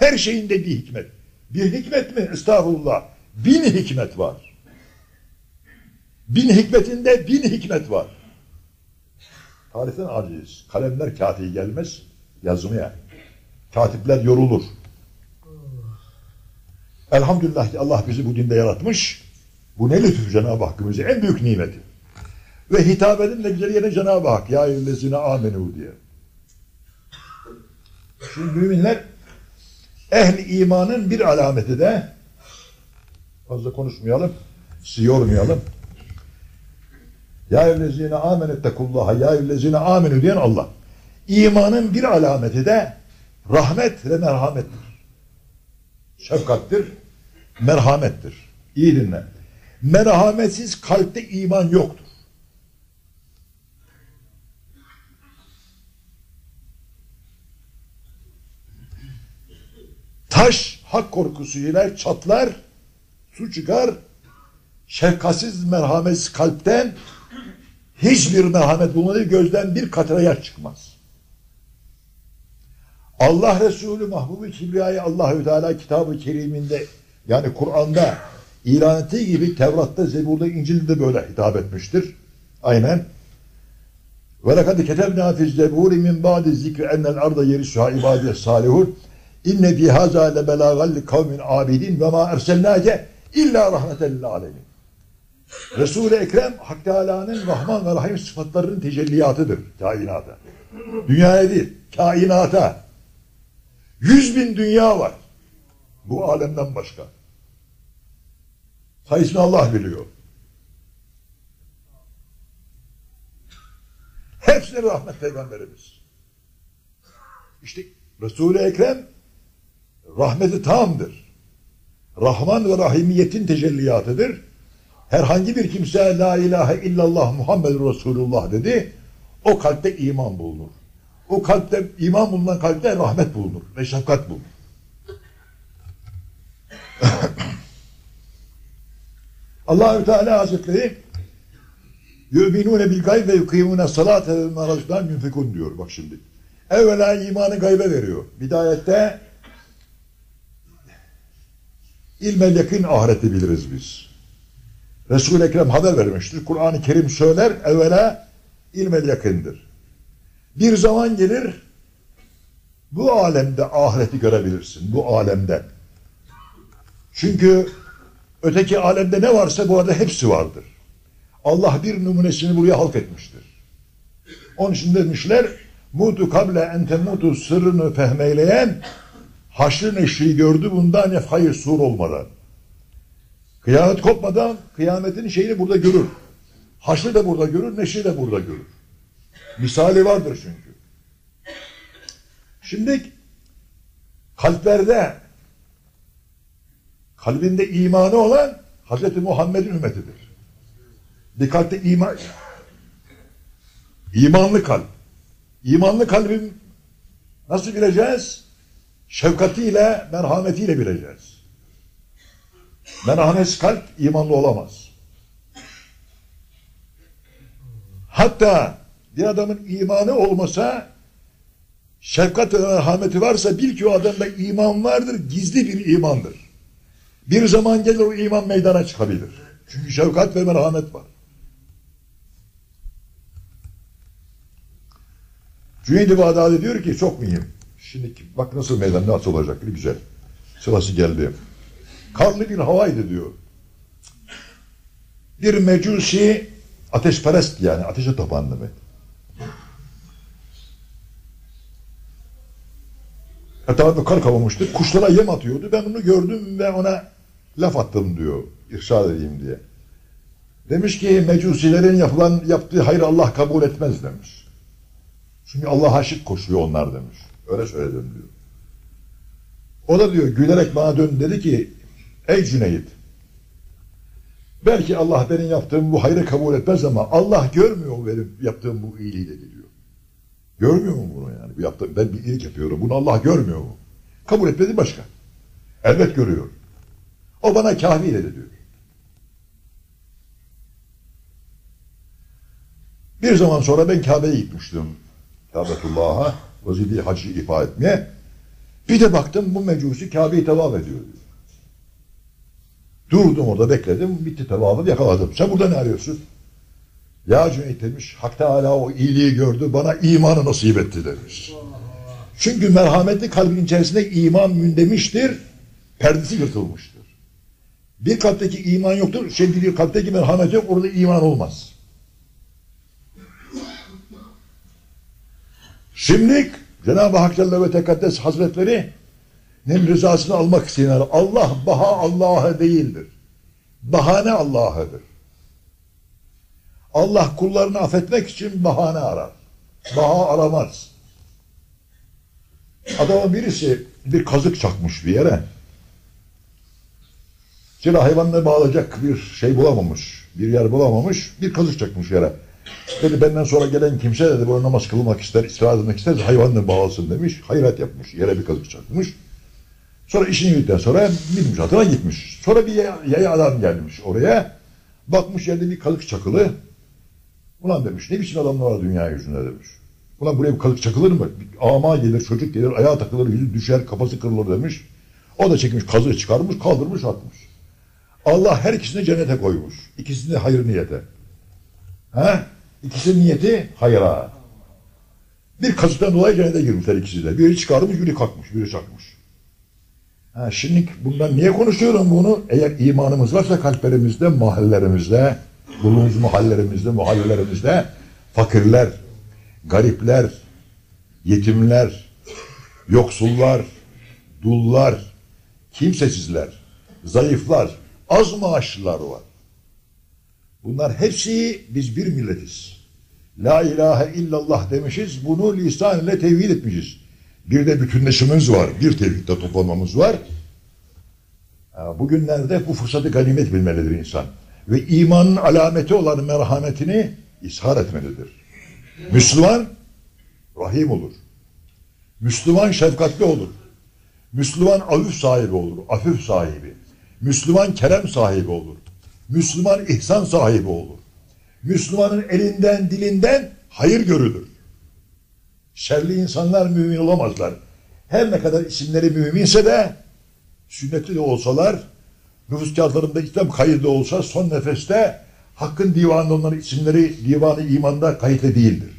Her şeyinde bir hikmet. Bir hikmet mi? Estağfurullah. Bin hikmet var. Bin hikmetinde bin hikmet var. Tarihten aciz. Kalemler katibi gelmez yazmaya. Katipler yorulur. Elhamdülillah ki Allah bizi bu dinde yaratmış. Bu ne lütuf Cenab-ı Hakk'ımızın en büyük nimeti. Ve hitap edin de güzel yine Cenab-ı Hak. Ya eyyühellezine amenu diye. Şimdi müminler ehli imanın bir alameti de fazla konuşmayalım, sizi yormayalım. Ya eyyühellezine amenettekullaha ya eyyühellezine amenu diyen Allah. İmanın bir alameti de rahmet ve merhamettir. Şefkattir, merhamettir. İyi dinle. Merhametsiz kalpte iman yoktur. Taş hak korkusuyla çatlar, su çıkar, şefkatsiz merhametsiz kalpten hiçbir merhamet bulmadığı gözden bir katra yaş çıkmaz. Allah Resulü Mahbub-i Kibriya'yı Allahü Teala kitabı keriminde yani Kur'an'da ilan ettiği gibi Tevrat'ta, Zebur'da, İncil'de böyle hitap etmiştir. Aynen. Ve lekad ketebna fi zeburi min ba'di zikri ennel arda yerisuha ibadiye salihun inne fi haza le belagal li kavmin abidin ve ma ersennake illa rahmeten lil alemin. Resul-i Ekrem Hak Teala'nın Rahman ve Rahim sıfatlarının tecelliyatıdır kainata. Dünyaya değil, kainata. Yüz bin dünya var. Bu alemden başka. Sayısını Allah biliyor. Hepsine rahmet peygamberimiz. İşte Resul-i Ekrem rahmeti tamdır. Rahman ve rahimiyetin tecelliyatıdır. Herhangi bir kimse la ilahe illallah Muhammed Resulullah dedi. O kalpte iman bulunur. O kalpte iman bulunan kalpte rahmet bulunur ve şefkat bulunur. Allahü Teala Hazretleri yu'minune bil gayb ve yukimune salate ve yunfikun diyor bak şimdi. Evvela imanı gaybe veriyor. Bidayette ilmel yakın ahireti biliriz biz. Resul-i Ekrem haber vermiştir. Kur'an-ı Kerim söyler evvela ilmel yakındır. Bir zaman gelir bu alemde ahireti görebilirsin. Bu alemde. Çünkü öteki alemde ne varsa bu arada hepsi vardır. Allah bir numunesini buraya halk etmiştir. Onun için demişler mutu kable ente mutu sırrını fehmeyleyen haşr neşri gördü bundan nefhayı sur olmadan. Kıyamet kopmadan kıyametin şeyini burada görür. Haşrı da burada görür, neşri de burada görür. Misali vardır çünkü. Şimdi kalplerde kalbinde imanı olan Hazreti Muhammed'in ümmetidir. Bir kalpte iman imanlı kalp. İmanlı kalbim nasıl bileceğiz? Şefkatiyle, merhametiyle bileceğiz. Merhametsiz kalp imanlı olamaz. Hatta bir adamın imanı olmasa şefkat ve merhameti varsa bil ki o adamda iman vardır, gizli bir imandır. Bir zaman gelir o iman meydana çıkabilir. Çünkü şefkat ve merhamet var. Cüneyd-i Bağdadi diyor ki çok mühim. Şimdi bak nasıl meydan nasıl olacak güzel. Sırası geldi. Karlı bir havaydı diyor. Bir mecusi ateşperest yani ateşe tapandı mı? Etrafı kar kavamıştı. Kuşlara yem atıyordu. Ben onu gördüm ve ona laf attım diyor. İrşad edeyim diye. Demiş ki mecusilerin yapılan yaptığı hayır Allah kabul etmez demiş. Çünkü Allah'a şirk koşuyor onlar demiş. Öyle söyledim diyor. O da diyor gülerek bana dön dedi ki ey Cüneyt belki Allah benim yaptığım bu hayrı kabul etmez ama Allah görmüyor benim yaptığım bu iyiliği dedi diyor. Görmüyor mu bunu yani? Bu yaptığım, ben bir iyilik yapıyorum. Bunu Allah görmüyor mu? Kabul etmedi başka. Elbet görüyor. O bana kahvi dedi diyor. Bir zaman sonra ben Kabe'ye gitmiştim. Kabetullah'a vazifeyi hacı ifa etmeye. Bir de baktım bu mecusi Kabe'yi tavaf ediyor diyor. Durdum orada bekledim. Bitti tavafı yakaladım. Sen burada ne arıyorsun? Ya Cüneyt demiş. Hak Teala o iyiliği gördü. Bana imanı nasip etti demiş. Çünkü merhametli kalbin içerisinde iman mündemiştir. Perdesi yırtılmıştır. Bir kalpteki iman yoktur. Şey bir kalpteki merhamet yok. Orada iman olmaz. Şimdi Cenab-ı Hak Celle ve Tekaddes Hazretleri nem rızasını almak isteyenler Allah baha Allah'a değildir. Bahane Allah'adır. Allah kullarını affetmek için bahane arar. Baha aramaz. Adamın birisi bir kazık çakmış bir yere. Şimdi hayvanla bağlayacak bir şey bulamamış. Bir yer bulamamış. Bir kazık çakmış yere. Dedi benden sonra gelen kimse dedi bunu namaz kılmak ister, istirahat etmek ister hayvanla bağlasın demiş. Hayrat yapmış. Yere bir kazık çakmış. Sonra işini bittikten sonra bilmiş adına gitmiş. Sonra bir yaya adam gelmiş oraya. Bakmış yerde bir kazık çakılı. Ulan demiş ne biçim adamlar var dünya yüzünde demiş. Ulan buraya bir kazık çakılır mı? Bir ama gelir, çocuk gelir, ayağa takılır, yüzü düşer, kafası kırılır demiş. O da çekmiş kazığı çıkarmış, kaldırmış, atmış. Allah her ikisini cennete koymuş. İkisini de hayır niyete. Ha? İkisinin niyeti hayra. Bir kazıktan dolayı cennete girmişler ikisi de. Biri çıkarmış, biri kalkmış, biri çakmış. Ha, şimdi bundan niye konuşuyorum bunu? Eğer imanımız varsa kalplerimizde, mahallelerimizde, bulunduğumuz mahallelerimizde, mahallelerimizde fakirler, garipler, yetimler, yoksullar, dullar, kimsesizler, zayıflar, az maaşlılar var. Bunlar hepsi biz bir milletiz. La ilahe illallah demişiz, bunu lisan ile tevhid etmişiz. Bir de bütünleşimimiz var, bir tevhidde toplamamız var. Bugünlerde bu fırsatı ganimet bilmelidir insan. Ve imanın alameti olan merhametini ishar etmelidir. Müslüman rahim olur. Müslüman şefkatli olur. Müslüman avüf sahibi olur, afif sahibi. Müslüman kerem sahibi olur. Müslüman ihsan sahibi olur. Müslümanın elinden, dilinden hayır görülür. Şerli insanlar mümin olamazlar. Her ne kadar isimleri müminse de sünnetli de olsalar, nüfus kağıtlarında İslam kayıtlı olsa son nefeste Hakkın divanında onların isimleri divanı imanda kayıtlı değildir.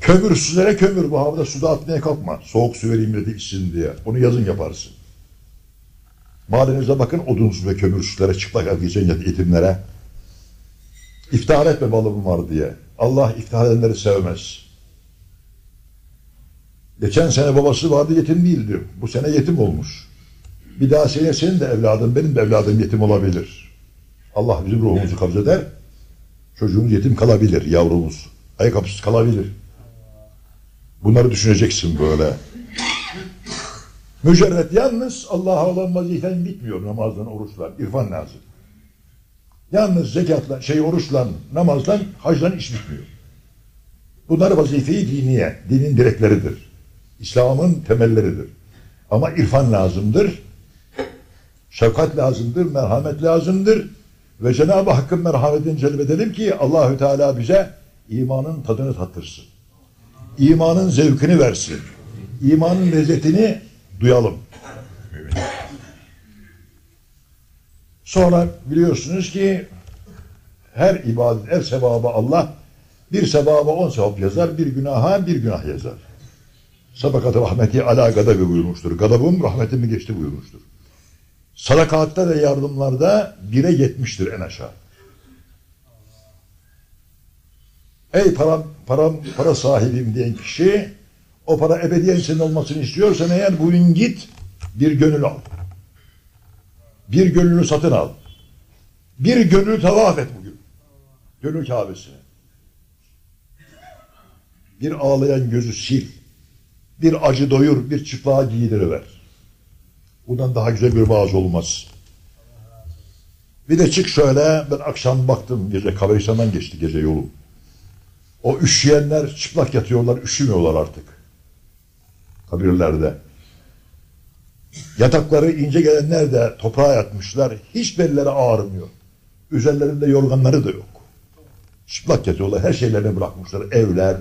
Kömürsüzlere kömür bu havada suda atmaya kalkma. Soğuk su vereyim dedi içsin diye. Onu yazın yaparsın. Mahallenize bakın odunsuz ve kömürsüzlere çıplak geçen yetimlere. İftihar etme balım var diye. Allah iftihar edenleri sevmez. Geçen sene babası vardı yetim değildi. Bu sene yetim olmuş. Bir daha sene senin de evladın, benim de evladım yetim olabilir. Allah bizim ruhumuzu kabz eder. Çocuğumuz yetim kalabilir, yavrumuz. Ayakkabısız kalabilir. Bunları düşüneceksin böyle. Mücerret yalnız Allah'a olan vazifen bitmiyor namazdan, oruçla, irfan lazım. Yalnız zekatla, şey oruçla, namazdan, hacdan iş bitmiyor. Bunlar vazifeyi diniye, dinin direkleridir. İslam'ın temelleridir. Ama irfan lazımdır. Şefkat lazımdır, merhamet lazımdır. Ve Cenab-ı Hakk'ın merhametini celbedelim ki Allahü Teala bize imanın tadını tattırsın. İmanın zevkini versin. İmanın lezzetini duyalım. Sonra biliyorsunuz ki her ibadet, her sevabı Allah bir sevaba on sevap yazar, bir günaha bir günah yazar. Sabakat-ı rahmeti ala gadabi buyurmuştur. Gadabım rahmetimi geçti buyurmuştur. Sadakatta ve yardımlarda bire yetmiştir en aşağı. Ey param, param, para sahibim diyen kişi o para ebediyen senin olmasını istiyorsan eğer bugün git bir gönül al. Bir gönlünü satın al. Bir gönlü tavaf et bugün. Gönül Kabe'sine. Bir ağlayan gözü sil. Bir acı doyur, bir çıplığa giydiriver. Bundan daha güzel bir vaaz olmaz. Bir de çık şöyle, ben akşam baktım gece, Kaveristan'dan geçti gece yolu. O üşüyenler çıplak yatıyorlar, üşümüyorlar artık. Kabirlerde. Yatakları ince gelenler de toprağa yatmışlar. Hiç belleri ağrımıyor. Üzerlerinde yorganları da yok. Çıplak yatıyorlar. Her şeylerini bırakmışlar. Evler,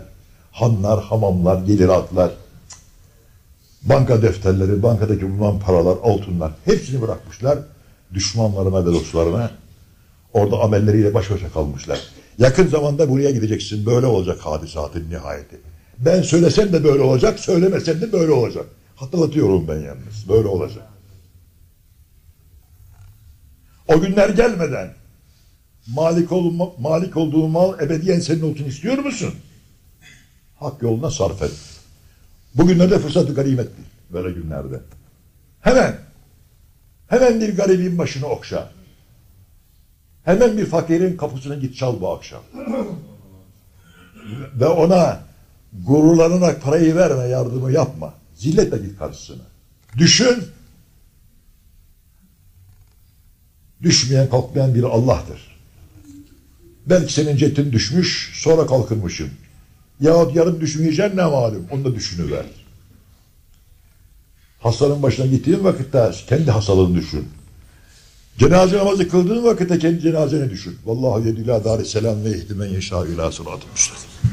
Hanlar, hamamlar, geliratlar, banka defterleri, bankadaki bulunan paralar, altınlar hepsini bırakmışlar düşmanlarına ve dostlarına. Orada amelleriyle baş başa kalmışlar. Yakın zamanda buraya gideceksin. Böyle olacak hadisatın nihayeti. Ben söylesem de böyle olacak, söylemesem de böyle olacak. Hatırlatıyorum ben yalnız. Böyle olacak. O günler gelmeden malik, olma, malik olduğun mal ebediyen senin olsun istiyor musun? Hak yoluna sarf et. Bugünlerde fırsatı ganimet değil. Böyle günlerde. Hemen hemen bir garibin başını okşa. Hemen bir fakirin kapısına git çal bu akşam. Ve ona gururlanarak parayı verme, yardımı yapma. Zilletle git karşısına. Düşün. Düşmeyen kalkmayan bir Allah'tır. Belki senin cetin düşmüş, sonra kalkırmışsın. Yahut yarın düşmeyeceksin ne malum, onu da düşünüver. Hastanın başına gittiğin vakitte kendi hastalığını düşün. Cenaze namazı kıldığın vakitte kendi cenazeni düşün. Vallahu yedü ila darisselam ve ihdimen yeşâ ilâ sıratı müstakim.